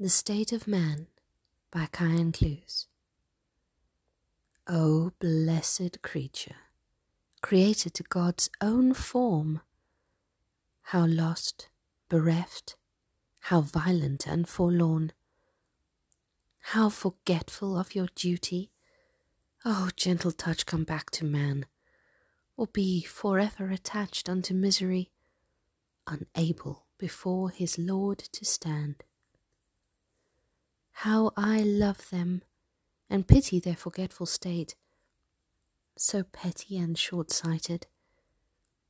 The State of Man by Kyan Clues. O blessed creature, created to God's own form, how lost, bereft, how violent and forlorn, how forgetful of your duty. O gentle touch, come back to man, or be forever attached unto misery, unable before his Lord to stand. How I love them and pity their forgetful state, so petty and short sighted,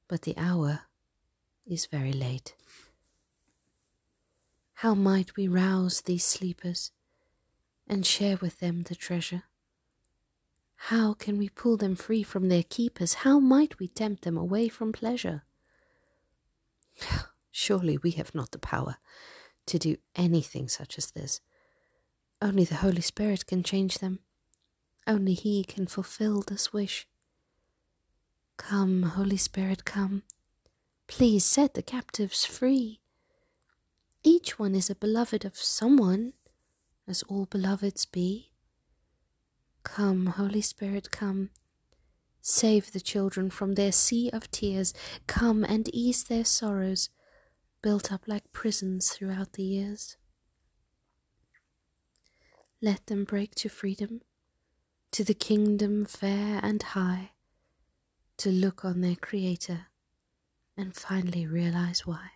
but the hour is very late. How might we rouse these sleepers and share with them the treasure? How can we pull them free from their keepers? How might we tempt them away from pleasure? Surely we have not the power to do anything such as this. Only the Holy Spirit can change them. Only He can fulfill this wish. Come, Holy Spirit, come. Please set the captives free. Each one is a beloved of someone, as all beloveds be. Come, Holy Spirit, come. Save the children from their sea of tears. Come and ease their sorrows, built up like prisons throughout the years. Let them break to freedom, to the kingdom fair and high, to look on their Creator and finally realize why.